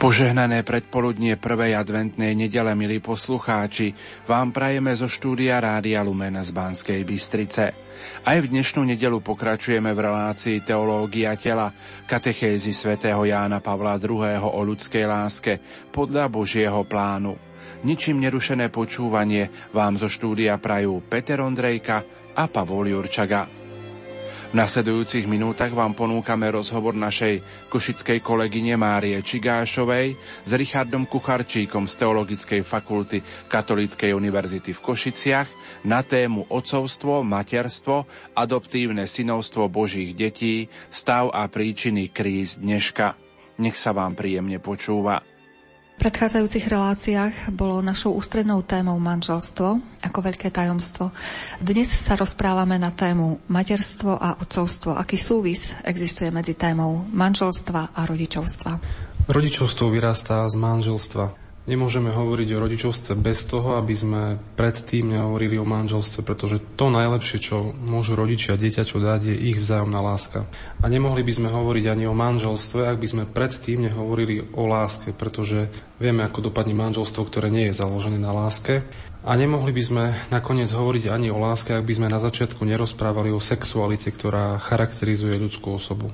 Požehnané predpoludnie prvej adventnej nedele, milí poslucháči, vám prajeme zo štúdia Rádia Lumen z Banskej Bystrice. Aj v dnešnú nedelu pokračujeme v relácii Teológia tela, katechézy svätého Jána Pavla II. o ľudskej láske podľa Božieho plánu. Ničím nerušené počúvanie vám zo štúdia prajú Peter Ondrejka a Pavol Jurčaga. V nasledujúcich minútach vám ponúkame rozhovor našej košickej kolegyne Márie Čigášovej s Richardom Kucharčíkom z Teologickej fakulty Katolíckej univerzity v Košiciach na tému Otcovstvo, materstvo, adoptívne synovstvo Božích detí, stav a príčiny kríz dneška. Nech sa vám príjemne počúva. Predchádzajúcich reláciách bolo našou ústrednou témou manželstvo ako veľké tajomstvo. Dnes sa rozprávame na tému materstvo a otcovstvo. Aký súvis existuje medzi témou manželstva a rodičovstva? Rodičovstvo vyrastá z manželstva. Nemôžeme hovoriť o rodičovstve bez toho, aby sme predtým nehovorili o manželstve, pretože to najlepšie, čo môžu rodičia dieťaťu dať, je ich vzájomná láska. A nemohli by sme hovoriť ani o manželstve, ak by sme predtým nehovorili o láske, pretože vieme, ako dopadne manželstvo, ktoré nie je založené na láske. A nemohli by sme nakoniec hovoriť ani o láske, ak by sme na začiatku nerozprávali o sexualite, ktorá charakterizuje ľudskú osobu.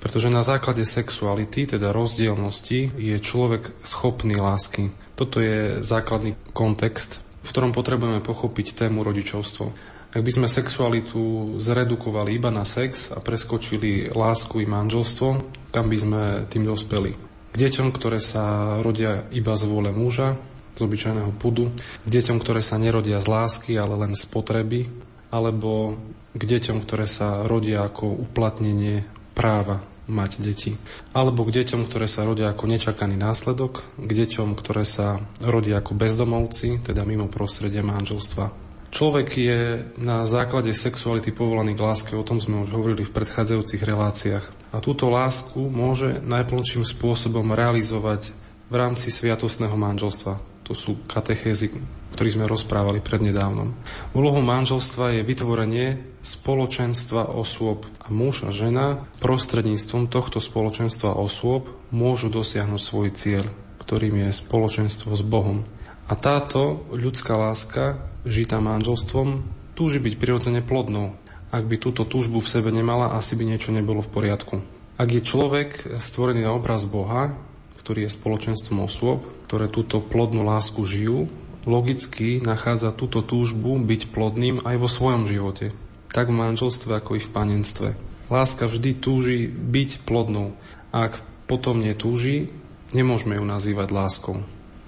Pretože na základe sexuality, teda rozdielnosti, je človek schopný lásky. Toto je základný kontext, v ktorom potrebujeme pochopiť tému rodičovstvo. Ak by sme sexualitu zredukovali iba na sex a preskočili lásku i manželstvo, kam by sme tým dospeli? K deťom, ktoré sa rodia iba z vôle muža, z obyčajného pudu, k deťom, ktoré sa nerodia z lásky, ale len z potreby, alebo k deťom, ktoré sa rodia ako uplatnenie práva mať deti. Alebo k deťom, ktoré sa rodia ako nečakaný následok, k deťom, ktoré sa rodia ako bezdomovci, teda mimo prostredia manželstva. Človek je na základe sexuality povolaný k láske, o tom sme už hovorili v predchádzajúcich reláciách. A túto lásku môže najplnším spôsobom realizovať v rámci sviatostného manželstva. To sú katechézy, ktorých sme rozprávali prednedávnom. Úlohou manželstva je vytvorenie spoločenstva osôb a muž a žena prostredníctvom tohto spoločenstva osôb môžu dosiahnuť svoj cieľ, ktorým je spoločenstvo s Bohom. A táto ľudská láska, žitá manželstvom, túži byť prirodzene plodnou. Ak by túto túžbu v sebe nemala, asi by niečo nebolo v poriadku. Ak je človek stvorený na obraz Boha, ktorý je spoločenstvom osôb, ktoré túto plodnú lásku žijú, logicky nachádza túto túžbu byť plodným aj vo svojom živote. Tak v manželstve, ako i v panenstve. Láska vždy túži byť plodnou. Ak potom netúži, nemôžeme ju nazývať láskou.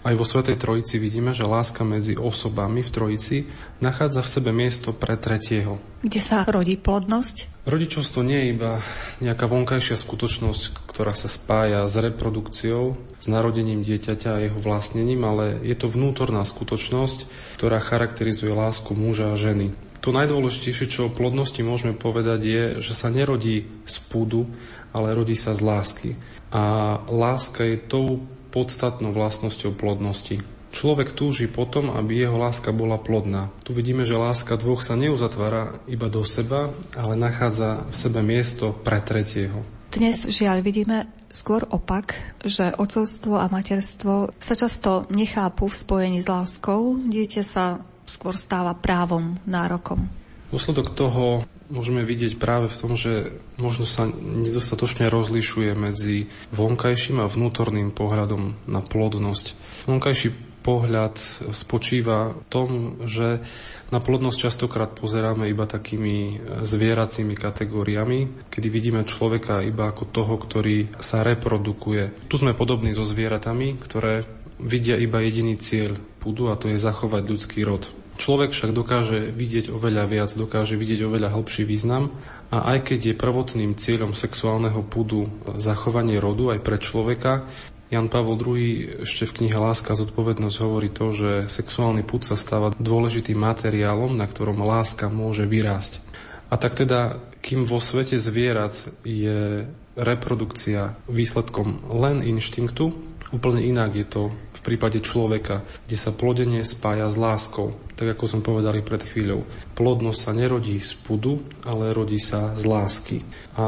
Aj vo Svetej Trojici vidíme, že láska medzi osobami v Trojici nachádza v sebe miesto pre tretieho. Kde sa rodí plodnosť? Rodičovstvo nie je iba nejaká vonkajšia skutočnosť, ktorá sa spája s reprodukciou, s narodením dieťaťa a jeho vlastnením, ale je to vnútorná skutočnosť, ktorá charakterizuje lásku muža a ženy. To najdôležitejšie, čo o plodnosti môžeme povedať, je, že sa nerodí z púdu, ale rodí sa z lásky. A láska je tou podstatnou vlastnosťou plodnosti. Človek túži potom, aby jeho láska bola plodná. Tu vidíme, že láska dvoch sa neuzatvára iba do seba, ale nachádza v sebe miesto pre tretieho. Dnes žiaľ vidíme skôr opak, že ocovstvo a materstvo sa často nechápu v spojení s láskou. Dieťa sa skôr stáva právom, nárokom. Dôsledok toho môžeme vidieť práve v tom, že možno sa nedostatočne rozlišuje medzi vonkajším a vnútorným pohľadom na plodnosť. Vonkajší pohľad spočíva v tom, že na plodnosť častokrát pozeráme iba takými zvieracími kategóriami, kedy vidíme človeka iba ako toho, ktorý sa reprodukuje. Tu sme podobní so zvieratami, ktoré vidia iba jediný cieľ púdu a to je zachovať ľudský rod. Človek však dokáže vidieť oveľa viac, dokáže vidieť oveľa hlbší význam a aj keď je prvotným cieľom sexuálneho púdu zachovanie rodu aj pre človeka, Jan Pavel II ešte v knihe Láska a zodpovednosť hovorí to, že sexuálny púd sa stáva dôležitým materiálom, na ktorom láska môže vyrásť. A tak teda, kým vo svete zvierat je reprodukcia výsledkom len inštinktu, úplne inak je to prípade človeka, kde sa plodenie spája s láskou, tak ako som povedali pred chvíľou. Plodnosť sa nerodí z pudu, ale rodí sa z lásky. A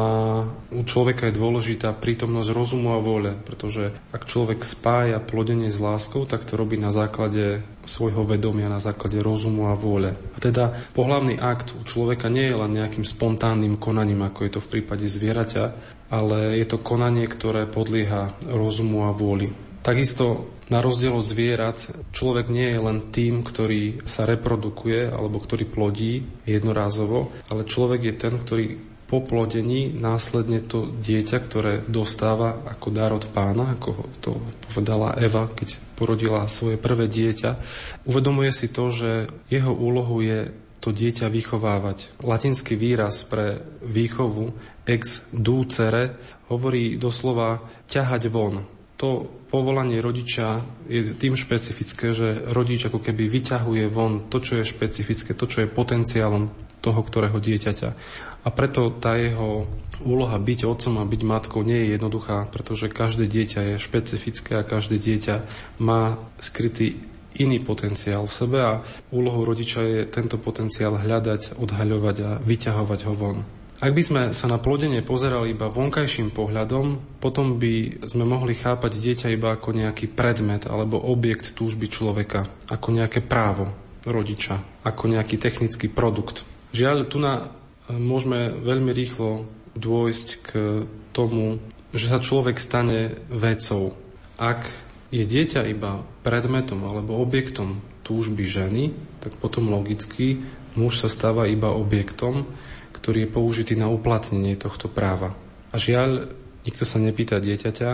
u človeka je dôležitá prítomnosť rozumu a vôle, pretože ak človek spája plodenie s láskou, tak to robí na základe svojho vedomia, na základe rozumu a vôle. A teda pohlavný akt u človeka nie je len nejakým spontánnym konaním, ako je to v prípade zvieraťa, ale je to konanie, ktoré podlieha rozumu a vôli. Takisto na rozdiel od zvierat, človek nie je len tým, ktorý sa reprodukuje alebo ktorý plodí jednorázovo, ale človek je ten, ktorý po plodení následne to dieťa, ktoré dostáva ako dar od pána, ako to povedala Eva, keď porodila svoje prvé dieťa, uvedomuje si to, že jeho úlohu je to dieťa vychovávať. Latinský výraz pre výchovu ex ducere hovorí doslova ťahať von, to povolanie rodiča je tým špecifické, že rodič ako keby vyťahuje von to, čo je špecifické, to, čo je potenciálom toho, ktorého dieťaťa. A preto tá jeho úloha byť otcom a byť matkou nie je jednoduchá, pretože každé dieťa je špecifické a každé dieťa má skrytý iný potenciál v sebe a úlohou rodiča je tento potenciál hľadať, odhaľovať a vyťahovať ho von. Ak by sme sa na plodenie pozerali iba vonkajším pohľadom, potom by sme mohli chápať dieťa iba ako nejaký predmet alebo objekt túžby človeka, ako nejaké právo rodiča, ako nejaký technický produkt. Žiaľ, tu na, e, môžeme veľmi rýchlo dôjsť k tomu, že sa človek stane vecou. Ak je dieťa iba predmetom alebo objektom túžby ženy, tak potom logicky muž sa stáva iba objektom, ktorý je použitý na uplatnenie tohto práva. A žiaľ, nikto sa nepýta dieťaťa,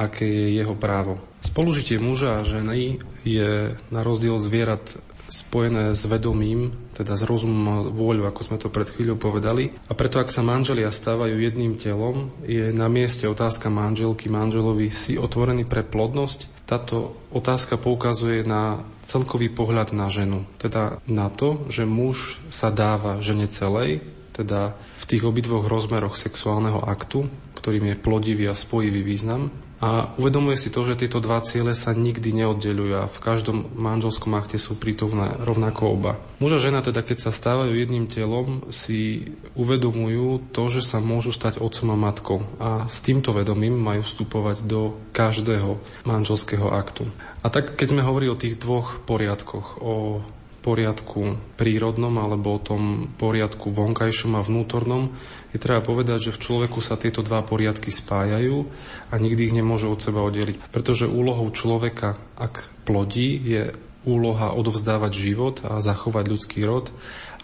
aké je jeho právo. Spolužitie muža a ženy je na rozdiel zvierat spojené s vedomím, teda s rozumom a vôľou, ako sme to pred chvíľou povedali. A preto, ak sa manželia stávajú jedným telom, je na mieste otázka manželky, manželovi si otvorený pre plodnosť. Táto otázka poukazuje na celkový pohľad na ženu, teda na to, že muž sa dáva žene celej, teda v tých obidvoch rozmeroch sexuálneho aktu, ktorým je plodivý a spojivý význam. A uvedomuje si to, že tieto dva ciele sa nikdy neoddelujú a v každom manželskom akte sú prítomné rovnako oba. Muž a žena teda, keď sa stávajú jedným telom, si uvedomujú to, že sa môžu stať otcom a matkou. A s týmto vedomím majú vstupovať do každého manželského aktu. A tak, keď sme hovorili o tých dvoch poriadkoch, o poriadku prírodnom alebo o tom poriadku vonkajšom a vnútornom, je treba povedať, že v človeku sa tieto dva poriadky spájajú a nikdy ich nemôže od seba oddeliť. Pretože úlohou človeka, ak plodí, je úloha odovzdávať život a zachovať ľudský rod,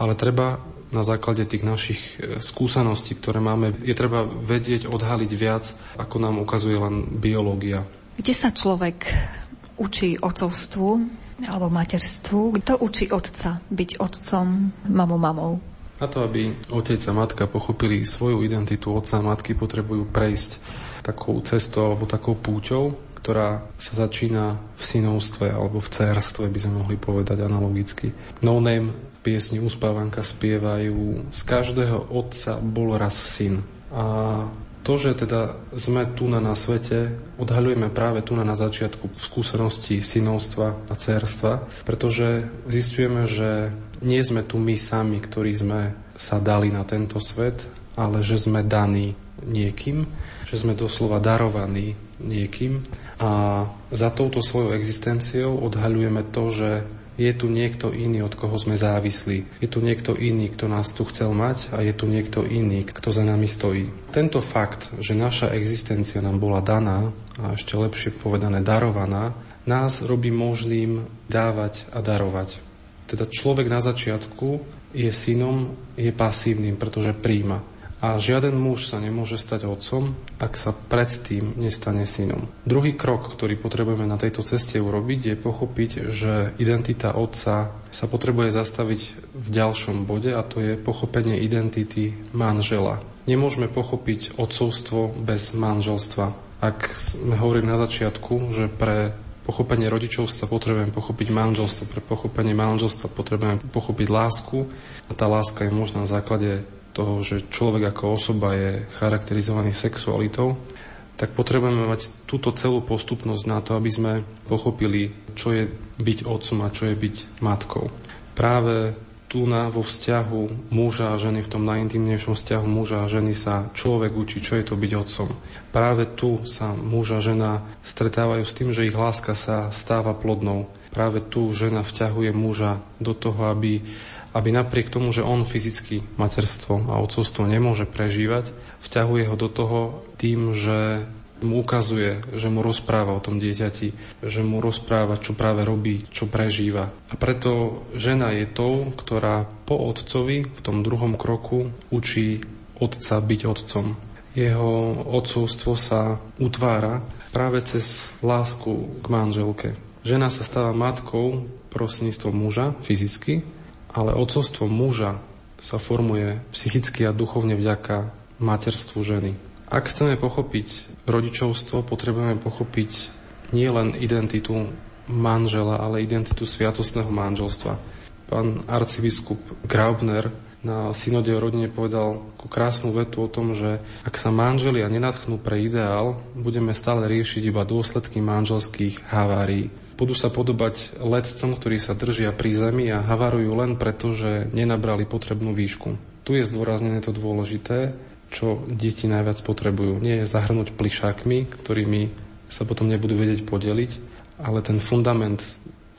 ale treba na základe tých našich e, skúseností, ktoré máme, je treba vedieť, odhaliť viac, ako nám ukazuje len biológia. Kde sa človek učí otcovstvu alebo materstvu? Kto učí otca byť otcom, mamou, mamou? Na to, aby otec a matka pochopili svoju identitu otca a matky, potrebujú prejsť takou cestou alebo takou púťou, ktorá sa začína v synovstve alebo v cerstve, by sme mohli povedať analogicky. No name piesni Uspávanka spievajú z každého otca bol raz syn. A to, že teda sme tu na, na svete, odhaľujeme práve tu na, na začiatku skúsenosti synovstva a cerstva, pretože zistujeme, že nie sme tu my sami, ktorí sme sa dali na tento svet, ale že sme daní niekým, že sme doslova darovaní niekým. A za touto svojou existenciou odhaľujeme to, že je tu niekto iný, od koho sme závislí. Je tu niekto iný, kto nás tu chcel mať a je tu niekto iný, kto za nami stojí. Tento fakt, že naša existencia nám bola daná, a ešte lepšie povedané darovaná, nás robí možným dávať a darovať. Teda človek na začiatku je synom, je pasívnym, pretože príjma. A žiaden muž sa nemôže stať otcom, ak sa predtým nestane synom. Druhý krok, ktorý potrebujeme na tejto ceste urobiť, je pochopiť, že identita otca sa potrebuje zastaviť v ďalšom bode a to je pochopenie identity manžela. Nemôžeme pochopiť otcovstvo bez manželstva. Ak sme hovorili na začiatku, že pre pochopenie rodičovstva potrebujeme pochopiť manželstvo, pre pochopenie manželstva potrebujeme pochopiť lásku a tá láska je možná na základe toho, že človek ako osoba je charakterizovaný sexualitou, tak potrebujeme mať túto celú postupnosť na to, aby sme pochopili, čo je byť otcom a čo je byť matkou. Práve tu na vo vzťahu muža a ženy, v tom najintimnejšom vzťahu muža a ženy sa človek učí, čo je to byť otcom. Práve tu sa muž a žena stretávajú s tým, že ich láska sa stáva plodnou. Práve tu žena vťahuje muža do toho, aby, aby napriek tomu, že on fyzicky materstvo a otcovstvo nemôže prežívať, vťahuje ho do toho tým, že mu ukazuje, že mu rozpráva o tom dieťati, že mu rozpráva, čo práve robí, čo prežíva. A preto žena je tou, ktorá po otcovi v tom druhom kroku učí otca byť otcom. Jeho otcovstvo sa utvára práve cez lásku k manželke. Žena sa stáva matkou prostredníctvom muža fyzicky, ale otcovstvo muža sa formuje psychicky a duchovne vďaka materstvu ženy. Ak chceme pochopiť rodičovstvo, potrebujeme pochopiť nie len identitu manžela, ale identitu sviatostného manželstva. Pán arcibiskup Graubner na synode o rodine povedal ku krásnu vetu o tom, že ak sa manželia nenatchnú pre ideál, budeme stále riešiť iba dôsledky manželských havárií. Budú sa podobať letcom, ktorí sa držia pri zemi a havarujú len preto, že nenabrali potrebnú výšku. Tu je zdôraznené to dôležité, čo deti najviac potrebujú. Nie je zahrnúť plišákmi, ktorými sa potom nebudú vedieť podeliť, ale ten fundament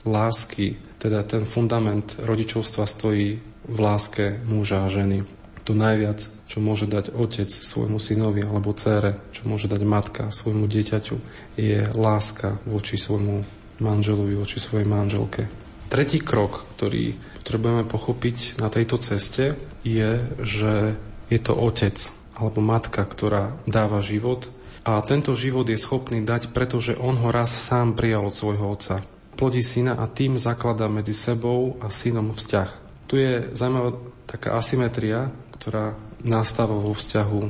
lásky, teda ten fundament rodičovstva stojí v láske muža a ženy. To najviac, čo môže dať otec svojmu synovi alebo cére, čo môže dať matka svojmu dieťaťu, je láska voči svojmu manželovi, voči svojej manželke. Tretí krok, ktorý potrebujeme pochopiť na tejto ceste, je, že je to otec, alebo matka, ktorá dáva život a tento život je schopný dať, pretože on ho raz sám prijal od svojho otca. Plodí syna a tým zakladá medzi sebou a synom vzťah. Tu je zaujímavá taká asymetria, ktorá nastáva vo vzťahu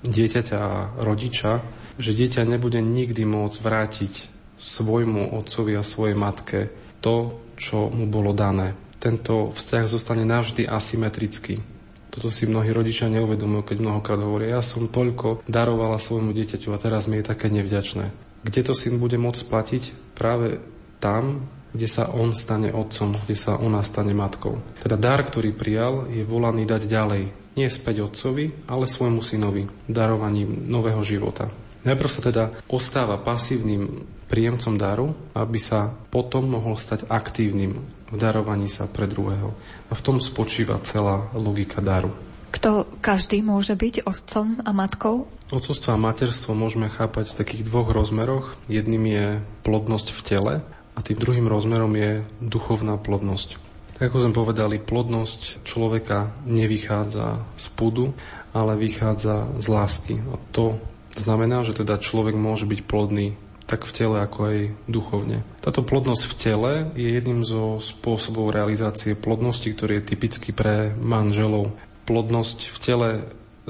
dieťaťa a rodiča, že dieťa nebude nikdy môcť vrátiť svojmu otcovi a svojej matke to, čo mu bolo dané. Tento vzťah zostane navždy asymetrický. Toto si mnohí rodičia neuvedomujú, keď mnohokrát hovoria, ja som toľko darovala svojmu dieťaťu a teraz mi je také nevďačné. Kde to syn bude môcť splatiť? Práve tam, kde sa on stane otcom, kde sa ona stane matkou. Teda dar, ktorý prijal, je volaný dať ďalej. Nie späť otcovi, ale svojmu synovi, darovaním nového života. Najprv sa teda ostáva pasívnym príjemcom daru, aby sa potom mohol stať aktívnym v darovaní sa pre druhého. A v tom spočíva celá logika daru. Kto každý môže byť otcom a matkou? Otcovstvo a materstvo môžeme chápať v takých dvoch rozmeroch. Jedným je plodnosť v tele a tým druhým rozmerom je duchovná plodnosť. Tak ako sme povedali, plodnosť človeka nevychádza z pudu, ale vychádza z lásky. A to Znamená, že teda človek môže byť plodný tak v tele, ako aj duchovne. Táto plodnosť v tele je jedným zo spôsobov realizácie plodnosti, ktorý je typický pre manželov. Plodnosť v tele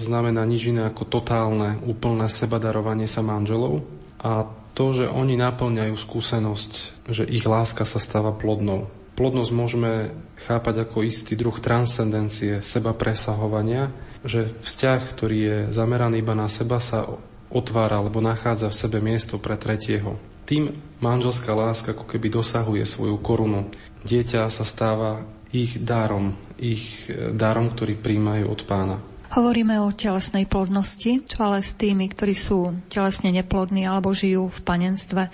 znamená nič iné ako totálne, úplné sebadarovanie sa manželov a to, že oni naplňajú skúsenosť, že ich láska sa stáva plodnou. Plodnosť môžeme chápať ako istý druh transcendencie, seba presahovania, že vzťah, ktorý je zameraný iba na seba, sa otvára alebo nachádza v sebe miesto pre tretieho. Tým manželská láska ako keby dosahuje svoju korunu. Dieťa sa stáva ich dárom, ich dárom, ktorý príjmajú od pána. Hovoríme o telesnej plodnosti, čo ale s tými, ktorí sú telesne neplodní alebo žijú v panenstve,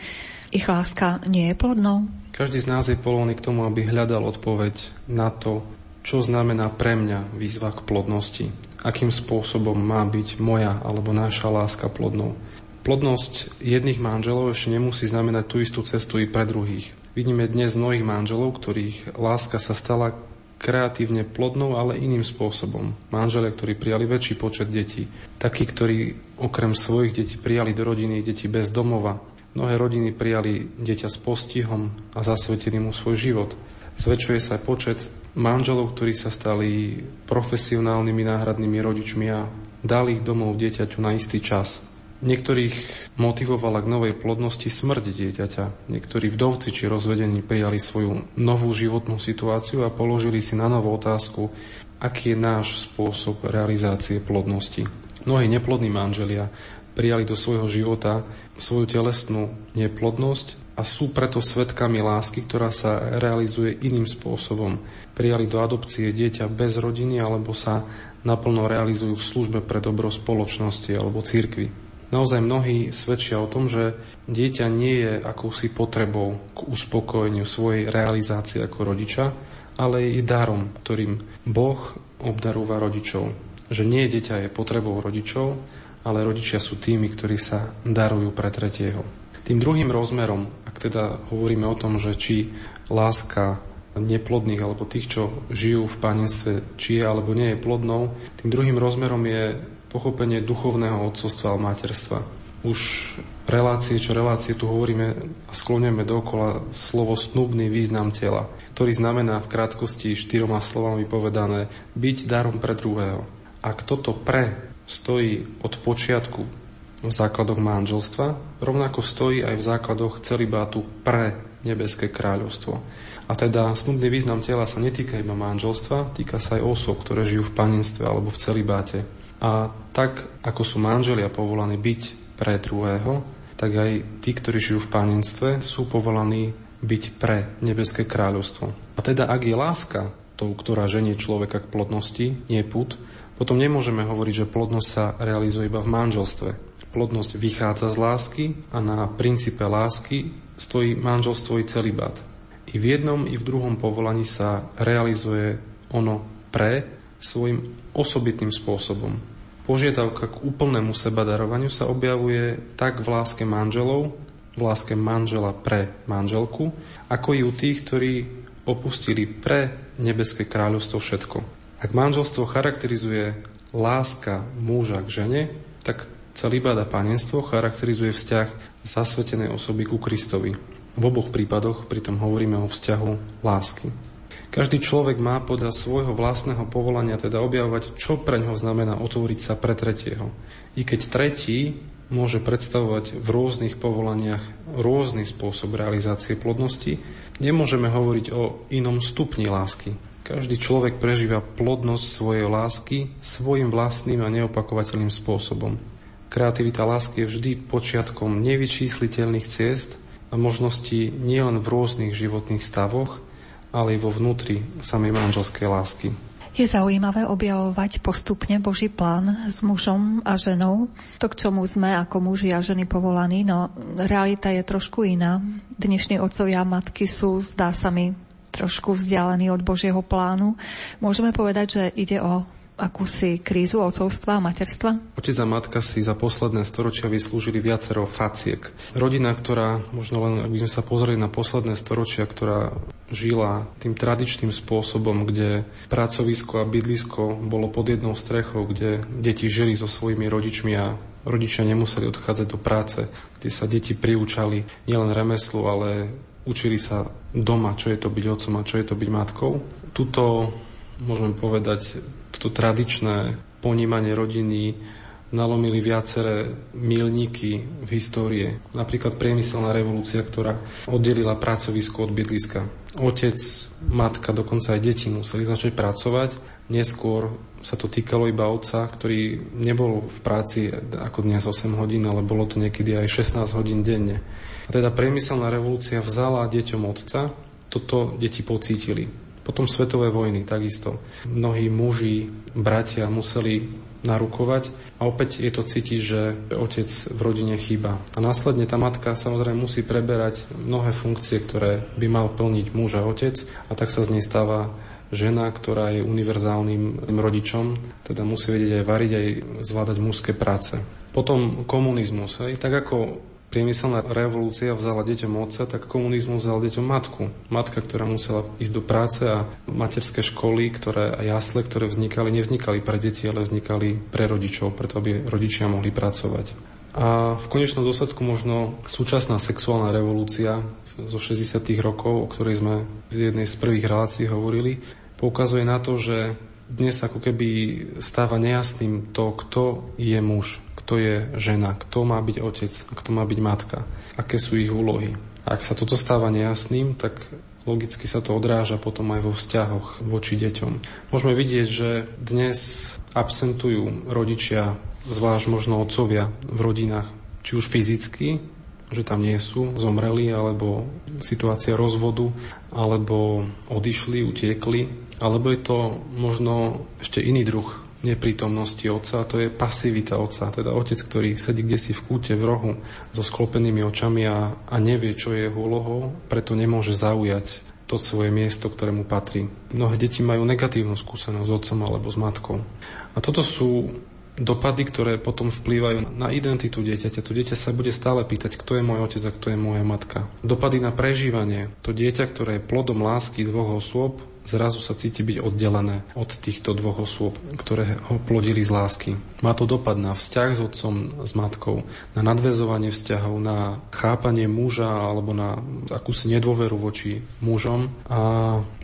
ich láska nie je plodnou? Každý z nás je polovný k tomu, aby hľadal odpoveď na to, čo znamená pre mňa výzva k plodnosti akým spôsobom má byť moja alebo naša láska plodnou. Plodnosť jedných manželov ešte nemusí znamenať tú istú cestu i pre druhých. Vidíme dnes mnohých manželov, ktorých láska sa stala kreatívne plodnou, ale iným spôsobom. Manželia, ktorí prijali väčší počet detí. Takí, ktorí okrem svojich detí prijali do rodiny deti bez domova. Mnohé rodiny prijali dieťa s postihom a zasvetili mu svoj život. Zväčšuje sa počet manželov, ktorí sa stali profesionálnymi náhradnými rodičmi a dali domov dieťaťu na istý čas. Niektorých motivovala k novej plodnosti smrť dieťaťa. Niektorí vdovci či rozvedení prijali svoju novú životnú situáciu a položili si na novú otázku, aký je náš spôsob realizácie plodnosti. Mnohí neplodní manželia prijali do svojho života svoju telesnú neplodnosť a sú preto svetkami lásky, ktorá sa realizuje iným spôsobom. Prijali do adopcie dieťa bez rodiny alebo sa naplno realizujú v službe pre dobro spoločnosti alebo církvy. Naozaj mnohí svedčia o tom, že dieťa nie je akousi potrebou k uspokojeniu svojej realizácie ako rodiča, ale je darom, ktorým Boh obdarúva rodičov. Že nie dieťa je potrebou rodičov, ale rodičia sú tými, ktorí sa darujú pre tretieho. Tým druhým rozmerom, ak teda hovoríme o tom, že či láska neplodných alebo tých, čo žijú v panenstve, či je alebo nie je plodnou, tým druhým rozmerom je pochopenie duchovného odcovstva a materstva. Už relácie, čo relácie tu hovoríme a sklonujeme dokola slovo snubný význam tela, ktorý znamená v krátkosti štyroma slovami povedané byť darom pre druhého. Ak toto pre stojí od počiatku v základoch manželstva, rovnako stojí aj v základoch celibátu pre nebeské kráľovstvo. A teda snubný význam tela sa netýka iba manželstva, týka sa aj osob, ktoré žijú v panenstve alebo v celibáte. A tak, ako sú manželia povolaní byť pre druhého, tak aj tí, ktorí žijú v panenstve, sú povolaní byť pre nebeské kráľovstvo. A teda, ak je láska tou, ktorá ženie človeka k plodnosti, nie put, potom nemôžeme hovoriť, že plodnosť sa realizuje iba v manželstve. Plodnosť vychádza z lásky a na princípe lásky stojí manželstvo i celibát. I v jednom, i v druhom povolaní sa realizuje ono pre svojim osobitným spôsobom. Požiadavka k úplnému sebadarovaniu sa objavuje tak v láske manželov, v láske manžela pre manželku, ako i u tých, ktorí opustili pre nebeské kráľovstvo všetko. Ak manželstvo charakterizuje láska muža k žene, tak celibáda panenstvo charakterizuje vzťah zasvetenej osoby ku Kristovi. V oboch prípadoch pritom hovoríme o vzťahu lásky. Každý človek má podľa svojho vlastného povolania teda objavovať, čo pre ňoho znamená otvoriť sa pre tretieho. I keď tretí môže predstavovať v rôznych povolaniach rôzny spôsob realizácie plodnosti, nemôžeme hovoriť o inom stupni lásky. Každý človek prežíva plodnosť svojej lásky svojim vlastným a neopakovateľným spôsobom. Kreativita lásky je vždy počiatkom nevyčísliteľných ciest a možností nielen v rôznych životných stavoch, ale i vo vnútri samej manželskej lásky. Je zaujímavé objavovať postupne Boží plán s mužom a ženou, to, k čomu sme ako muži a ženy povolaní, no realita je trošku iná. Dnešní otcovia a matky sú, zdá sa mi, trošku vzdialený od Božieho plánu. Môžeme povedať, že ide o akúsi krízu otcovstva a materstva? Otec a matka si za posledné storočia vyslúžili viacero faciek. Rodina, ktorá, možno len aby sme sa pozreli na posledné storočia, ktorá žila tým tradičným spôsobom, kde pracovisko a bydlisko bolo pod jednou strechou, kde deti žili so svojimi rodičmi a rodičia nemuseli odchádzať do práce, kde sa deti priúčali nielen remeslu, ale učili sa doma, čo je to byť otcom a čo je to byť matkou. Tuto, môžeme povedať, toto tradičné ponímanie rodiny nalomili viaceré milníky v histórie. Napríklad priemyselná revolúcia, ktorá oddelila pracovisko od bydliska. Otec, matka, dokonca aj deti museli začať pracovať. Neskôr sa to týkalo iba otca, ktorý nebol v práci ako dnes 8 hodín, ale bolo to niekedy aj 16 hodín denne. A teda priemyselná revolúcia vzala deťom otca, toto deti pocítili. Potom svetové vojny takisto. Mnohí muži, bratia museli narukovať a opäť je to cítiť, že otec v rodine chýba. A následne tá matka samozrejme musí preberať mnohé funkcie, ktoré by mal plniť muž a otec a tak sa z nej stáva žena, ktorá je univerzálnym rodičom, teda musí vedieť aj variť, aj zvládať mužské práce. Potom komunizmus. Hej. Tak ako priemyselná revolúcia vzala deťom otca, tak komunizmus vzal deťom matku. Matka, ktorá musela ísť do práce a materské školy, ktoré a jasle, ktoré vznikali, nevznikali pre deti, ale vznikali pre rodičov, preto aby rodičia mohli pracovať. A v konečnom dôsledku možno súčasná sexuálna revolúcia zo 60. rokov, o ktorej sme v jednej z prvých relácií hovorili, poukazuje na to, že dnes ako keby stáva nejasným to, kto je muž, kto je žena, kto má byť otec kto má byť matka, aké sú ich úlohy. Ak sa toto stáva nejasným, tak logicky sa to odráža potom aj vo vzťahoch voči deťom. Môžeme vidieť, že dnes absentujú rodičia, zvlášť možno otcovia v rodinách, či už fyzicky, že tam nie sú, zomreli, alebo situácia rozvodu, alebo odišli, utiekli, alebo je to možno ešte iný druh neprítomnosti otca, to je pasivita otca, teda otec, ktorý sedí kde si v kúte, v rohu, so sklopenými očami a, a nevie, čo je jeho úlohou, preto nemôže zaujať to svoje miesto, ktorému patrí. Mnohé deti majú negatívnu skúsenosť s otcom alebo s matkou. A toto sú dopady, ktoré potom vplývajú na identitu dieťaťa. To dieťa sa bude stále pýtať, kto je môj otec a kto je moja matka. Dopady na prežívanie. To dieťa, ktoré je plodom lásky dvoch osôb, zrazu sa cíti byť oddelené od týchto dvoch osôb, ktoré ho plodili z lásky. Má to dopad na vzťah s otcom, s matkou, na nadvezovanie vzťahov, na chápanie muža alebo na akúsi nedôveru voči mužom. A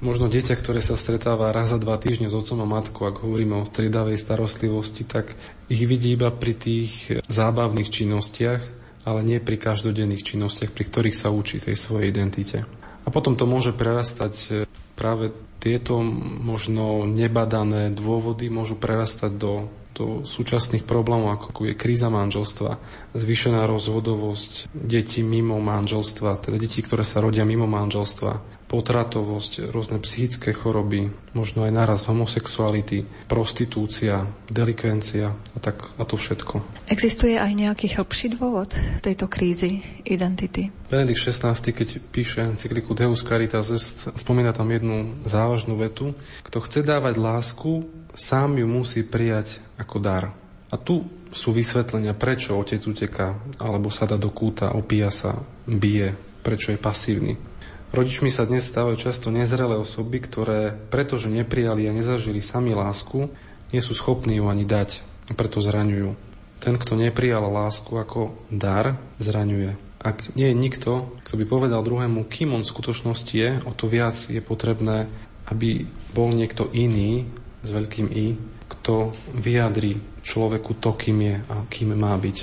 možno dieťa, ktoré sa stretáva raz za dva týždne s otcom a matkou, ak hovoríme o striedavej starostlivosti, tak ich vidí iba pri tých zábavných činnostiach, ale nie pri každodenných činnostiach, pri ktorých sa učí tej svojej identite. A potom to môže prerastať práve tieto možno nebadané dôvody môžu prerastať do, do súčasných problémov, ako je kríza manželstva, zvýšená rozvodovosť detí mimo manželstva, teda detí, ktoré sa rodia mimo manželstva, potratovosť, rôzne psychické choroby, možno aj naraz homosexuality, prostitúcia, delikvencia a, tak, a to všetko. Existuje aj nejaký hĺbší dôvod tejto krízy identity? Benedikt XVI, keď píše encykliku Deus Caritas Est, spomína tam jednu závažnú vetu. Kto chce dávať lásku, sám ju musí prijať ako dar. A tu sú vysvetlenia, prečo otec uteká, alebo sa dá do kúta, opíja sa, bije, prečo je pasívny. Rodičmi sa dnes stávajú často nezrelé osoby, ktoré, pretože neprijali a nezažili sami lásku, nie sú schopní ju ani dať a preto zraňujú. Ten, kto neprijal lásku ako dar, zraňuje. Ak nie je nikto, kto by povedal druhému, kým on v skutočnosti je, o to viac je potrebné, aby bol niekto iný, s veľkým I, kto vyjadri človeku to, kým je a kým má byť.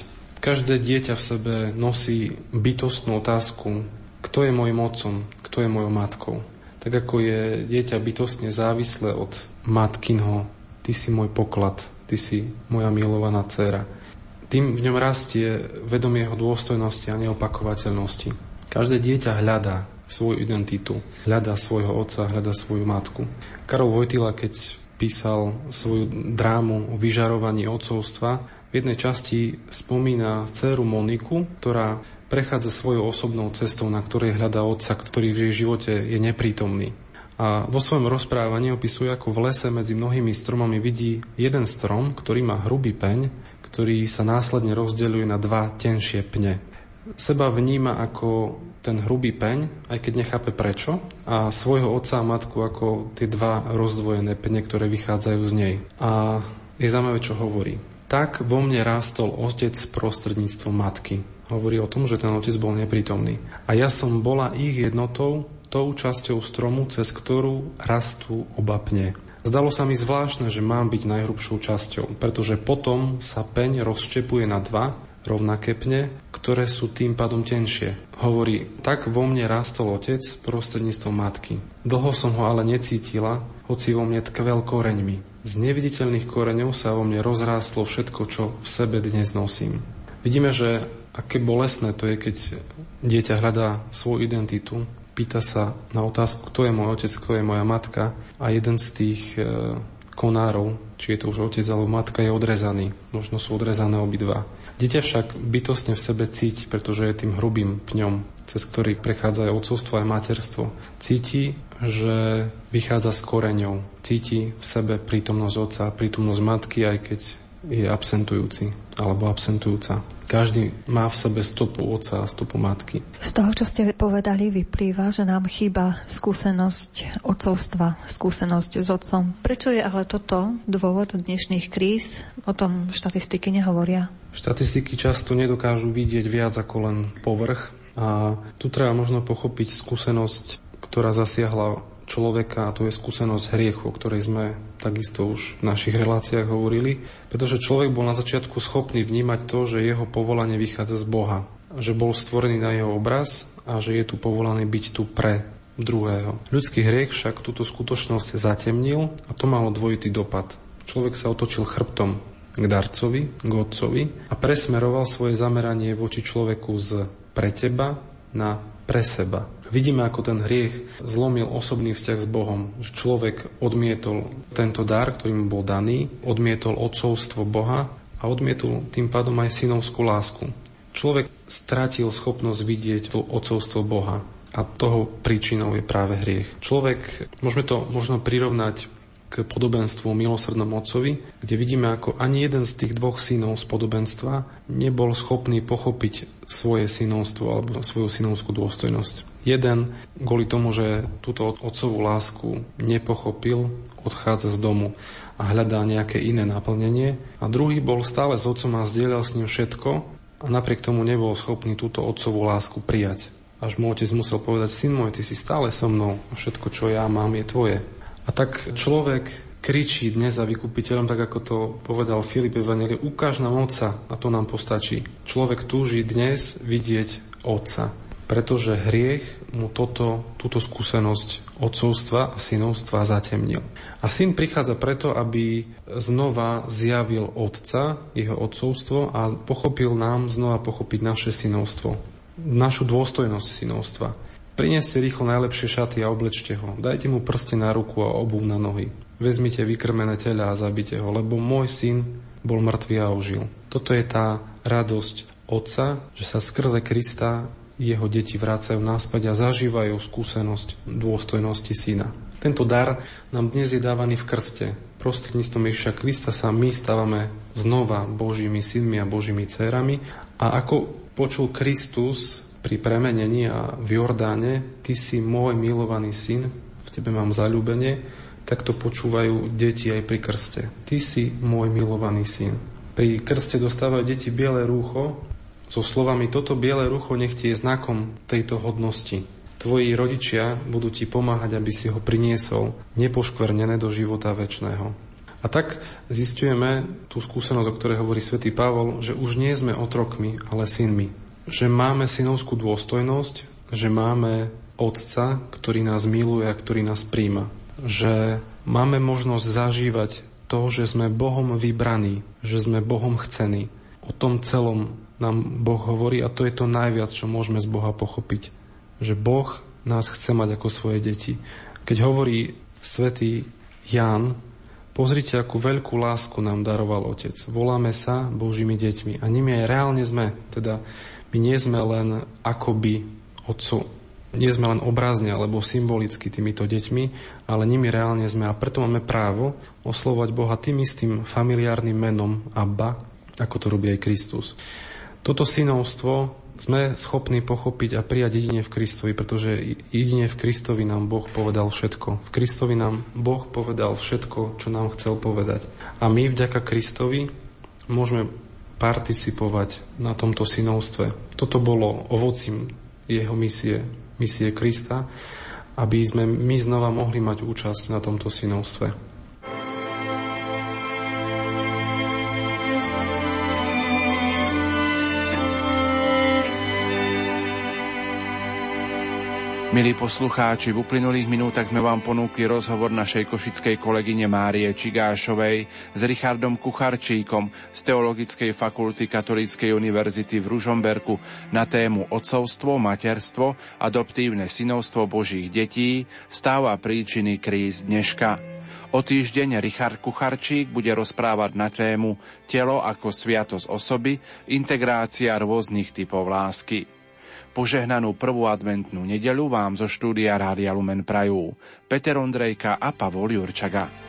Každé dieťa v sebe nosí bytostnú otázku, kto je môjim otcom, kto je mojou matkou. Tak ako je dieťa bytostne závislé od matkinho, ty si môj poklad, ty si moja milovaná dcera. Tým v ňom rastie vedomie jeho dôstojnosti a neopakovateľnosti. Každé dieťa hľadá svoju identitu, hľadá svojho otca, hľadá svoju matku. Karol Vojtila, keď písal svoju drámu o vyžarovaní otcovstva, v jednej časti spomína dceru Moniku, ktorá prechádza svojou osobnou cestou, na ktorej hľadá otca, ktorý v jej živote je neprítomný. A vo svojom rozprávaní opisuje, ako v lese medzi mnohými stromami vidí jeden strom, ktorý má hrubý peň, ktorý sa následne rozdeľuje na dva tenšie pne. Seba vníma ako ten hrubý peň, aj keď nechápe prečo, a svojho otca a matku ako tie dva rozdvojené pne, ktoré vychádzajú z nej. A je zaujímavé, čo hovorí. Tak vo mne rástol otec prostredníctvom matky hovorí o tom, že ten otec bol neprítomný. A ja som bola ich jednotou, tou časťou stromu, cez ktorú rastú oba pne. Zdalo sa mi zvláštne, že mám byť najhrubšou časťou, pretože potom sa peň rozščepuje na dva rovnaké pne, ktoré sú tým pádom tenšie. Hovorí, tak vo mne rástol otec prostredníctvom matky. Dlho som ho ale necítila, hoci vo mne tkvel koreňmi. Z neviditeľných koreňov sa vo mne rozrástlo všetko, čo v sebe dnes nosím. Vidíme, že aké bolestné to je, keď dieťa hľadá svoju identitu, pýta sa na otázku, kto je môj otec, kto je moja matka a jeden z tých e, konárov, či je to už otec alebo matka, je odrezaný. Možno sú odrezané obidva. Dieťa však bytostne v sebe cíti, pretože je tým hrubým pňom, cez ktorý prechádza aj otcovstvo aj materstvo. Cíti, že vychádza s koreňou. Cíti v sebe prítomnosť otca, prítomnosť matky, aj keď je absentujúci alebo absentujúca. Každý má v sebe stopu otca a stopu matky. Z toho, čo ste povedali, vyplýva, že nám chýba skúsenosť otcovstva, skúsenosť s otcom. Prečo je ale toto dôvod dnešných kríz? O tom štatistiky nehovoria. Štatistiky často nedokážu vidieť viac ako len povrch a tu treba možno pochopiť skúsenosť, ktorá zasiahla človeka a to je skúsenosť hriechu, o ktorej sme takisto už v našich reláciách hovorili, pretože človek bol na začiatku schopný vnímať to, že jeho povolanie vychádza z Boha, že bol stvorený na jeho obraz a že je tu povolaný byť tu pre druhého. Ľudský hriech však túto skutočnosť zatemnil a to malo dvojitý dopad. Človek sa otočil chrbtom k darcovi, k otcovi a presmeroval svoje zameranie voči človeku z pre teba na pre seba. Vidíme, ako ten hriech zlomil osobný vzťah s Bohom. Že človek odmietol tento dar, ktorý mu bol daný, odmietol odcovstvo Boha a odmietol tým pádom aj synovskú lásku. Človek stratil schopnosť vidieť to odcovstvo Boha a toho príčinou je práve hriech. Človek, môžeme to možno prirovnať k podobenstvu milosrdnom otcovi, kde vidíme, ako ani jeden z tých dvoch synov z podobenstva nebol schopný pochopiť svoje synovstvo alebo svoju synovskú dôstojnosť. Jeden kvôli tomu, že túto otcovú lásku nepochopil, odchádza z domu a hľadá nejaké iné naplnenie. A druhý bol stále s otcom a zdieľal s ním všetko a napriek tomu nebol schopný túto otcovú lásku prijať. Až mu otec musel povedať, syn môj, ty si stále so mnou a všetko, čo ja mám, je tvoje. A tak človek kričí dnes za vykupiteľom, tak ako to povedal Filip Evangeli, ukáž nám Otca a to nám postačí. Človek túži dnes vidieť Otca, pretože hriech mu toto, túto skúsenosť otcovstva a synovstva zatemnil. A syn prichádza preto, aby znova zjavil Otca, jeho otcovstvo a pochopil nám znova pochopiť naše synovstvo, našu dôstojnosť synovstva. Prineste rýchlo najlepšie šaty a oblečte ho. Dajte mu prste na ruku a obuv na nohy. Vezmite vykrmené tela a zabite ho, lebo môj syn bol mŕtvý a ožil. Toto je tá radosť Otca, že sa skrze Krista jeho deti vrácajú náspäť a zažívajú skúsenosť dôstojnosti syna. Tento dar nám dnes je dávaný v krste. Prostredníctvom Ježiša Krista sa my stávame znova Božími synmi a Božími dcerami a ako počul Kristus pri premenení a v Jordáne, ty si môj milovaný syn, v tebe mám zalúbenie, tak to počúvajú deti aj pri krste. Ty si môj milovaný syn. Pri krste dostávajú deti biele rúcho so slovami toto biele rucho nech ti je znakom tejto hodnosti. Tvoji rodičia budú ti pomáhať, aby si ho priniesol nepoškvrnené do života väčšného. A tak zistujeme tú skúsenosť, o ktorej hovorí svätý Pavol, že už nie sme otrokmi, ale synmi že máme synovskú dôstojnosť, že máme Otca, ktorý nás miluje a ktorý nás príjma. Že máme možnosť zažívať to, že sme Bohom vybraní, že sme Bohom chcení. O tom celom nám Boh hovorí a to je to najviac, čo môžeme z Boha pochopiť. Že Boh nás chce mať ako svoje deti. Keď hovorí svätý Ján, pozrite, akú veľkú lásku nám daroval Otec. Voláme sa Božími deťmi a nimi aj reálne sme. Teda my nie sme len akoby otco, nie sme len obrazne alebo symbolicky týmito deťmi, ale nimi reálne sme a preto máme právo oslovať Boha tým istým familiárnym menom Abba, ako to robí aj Kristus. Toto synovstvo sme schopní pochopiť a prijať jedine v Kristovi, pretože jedine v Kristovi nám Boh povedal všetko. V Kristovi nám Boh povedal všetko, čo nám chcel povedať. A my vďaka Kristovi môžeme participovať na tomto synovstve. Toto bolo ovocím jeho misie, misie Krista, aby sme my znova mohli mať účasť na tomto synovstve. Milí poslucháči, v uplynulých minútach sme vám ponúkli rozhovor našej košickej kolegyne Márie Čigášovej s Richardom Kucharčíkom z Teologickej fakulty Katolíckej univerzity v Ružomberku na tému Otcovstvo, materstvo, adoptívne synovstvo Božích detí, stáva príčiny kríz dneška. O týždeň Richard Kucharčík bude rozprávať na tému Telo ako sviatosť osoby, integrácia rôznych typov lásky. Požehnanú prvú adventnú nedeľu vám zo štúdia Rádia Lumen Prajú Peter Ondrejka a Pavol Jurčaga.